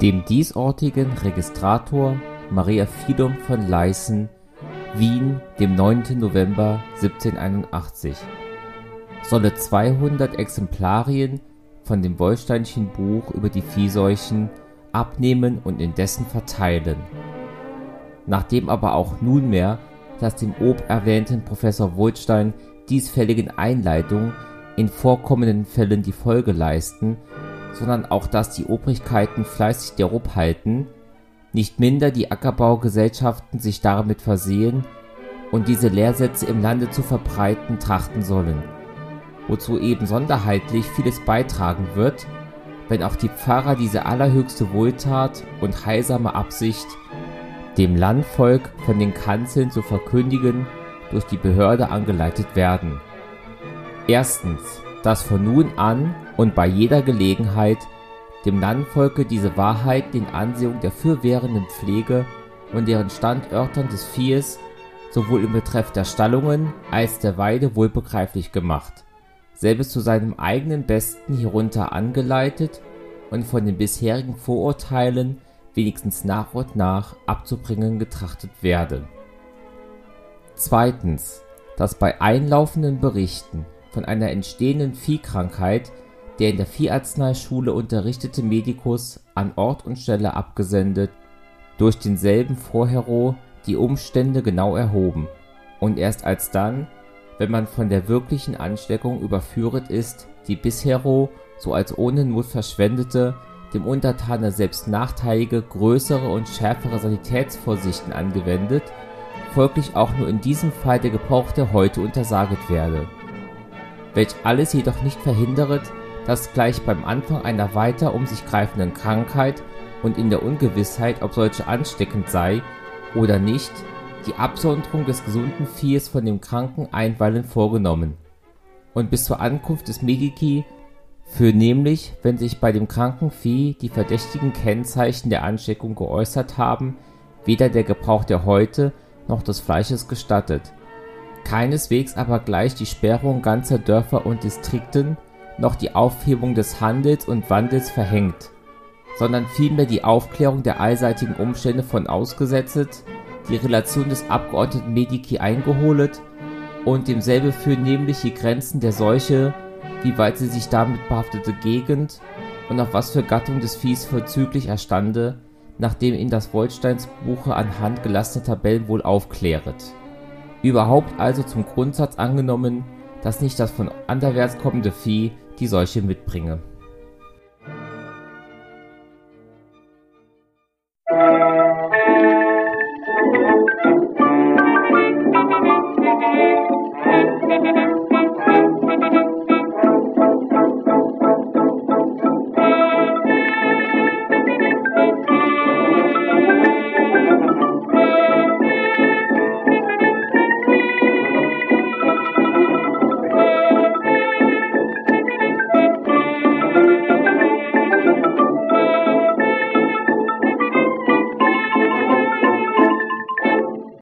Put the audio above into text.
dem diesortigen Registrator Maria Fidum von Leißen, Wien, dem 9. November 1781, solle 200 Exemplarien von dem Wollsteinchen Buch über die Viehseuchen abnehmen und indessen verteilen. Nachdem aber auch nunmehr das dem ob erwähnten Professor Wohlstein diesfälligen Einleitung in vorkommenden Fällen die Folge leisten, sondern auch dass die Obrigkeiten fleißig darob halten, nicht minder die Ackerbaugesellschaften sich damit versehen und diese Lehrsätze im Lande zu verbreiten trachten sollen, wozu eben sonderheitlich vieles beitragen wird, wenn auch die Pfarrer diese allerhöchste Wohltat und heilsame Absicht dem Landvolk von den Kanzeln zu verkündigen durch die Behörde angeleitet werden. Erstens, dass von nun an und bei jeder Gelegenheit dem Landvolke diese Wahrheit den Ansehung der fürwährenden Pflege und deren Standörtern des Viehes sowohl im Betreff der Stallungen als der Weide wohlbegreiflich gemacht, selbes zu seinem eigenen Besten hierunter angeleitet und von den bisherigen Vorurteilen wenigstens nach und nach abzubringen getrachtet werde. Zweitens, dass bei einlaufenden Berichten von einer entstehenden Viehkrankheit der in der Vieharzneischule unterrichtete Medikus an Ort und Stelle abgesendet, durch denselben vorhero die Umstände genau erhoben. Und erst alsdann, wenn man von der wirklichen Ansteckung überführet ist, die bishero so als ohne Not verschwendete, dem Untertane selbst nachteilige, größere und schärfere Sanitätsvorsichten angewendet, folglich auch nur in diesem Fall der Gebrauch der Häute untersaget werde. Welch alles jedoch nicht verhinderet, dass gleich beim Anfang einer weiter um sich greifenden Krankheit und in der Ungewissheit, ob solche ansteckend sei oder nicht, die Absonderung des gesunden Viehes von dem Kranken einweilen vorgenommen. Und bis zur Ankunft des Medici für nämlich, wenn sich bei dem kranken Vieh die verdächtigen Kennzeichen der Ansteckung geäußert haben, weder der Gebrauch der Häute noch des Fleisches gestattet. Keineswegs aber gleich die Sperrung ganzer Dörfer und Distrikten noch die Aufhebung des Handels und Wandels verhängt, sondern vielmehr die Aufklärung der allseitigen Umstände von ausgesetzt, die Relation des Abgeordneten Medici eingeholet und demselbe für nämlich die Grenzen der Seuche, wie weit sie sich damit behaftete Gegend und auf was für Gattung des Viehs vorzüglich erstande, nachdem ihn das Wollsteins Buche anhand gelassener Tabellen wohl aufkläret. Überhaupt also zum Grundsatz angenommen, dass nicht das von anderwärts kommende Vieh die Seuche mitbringe. Musik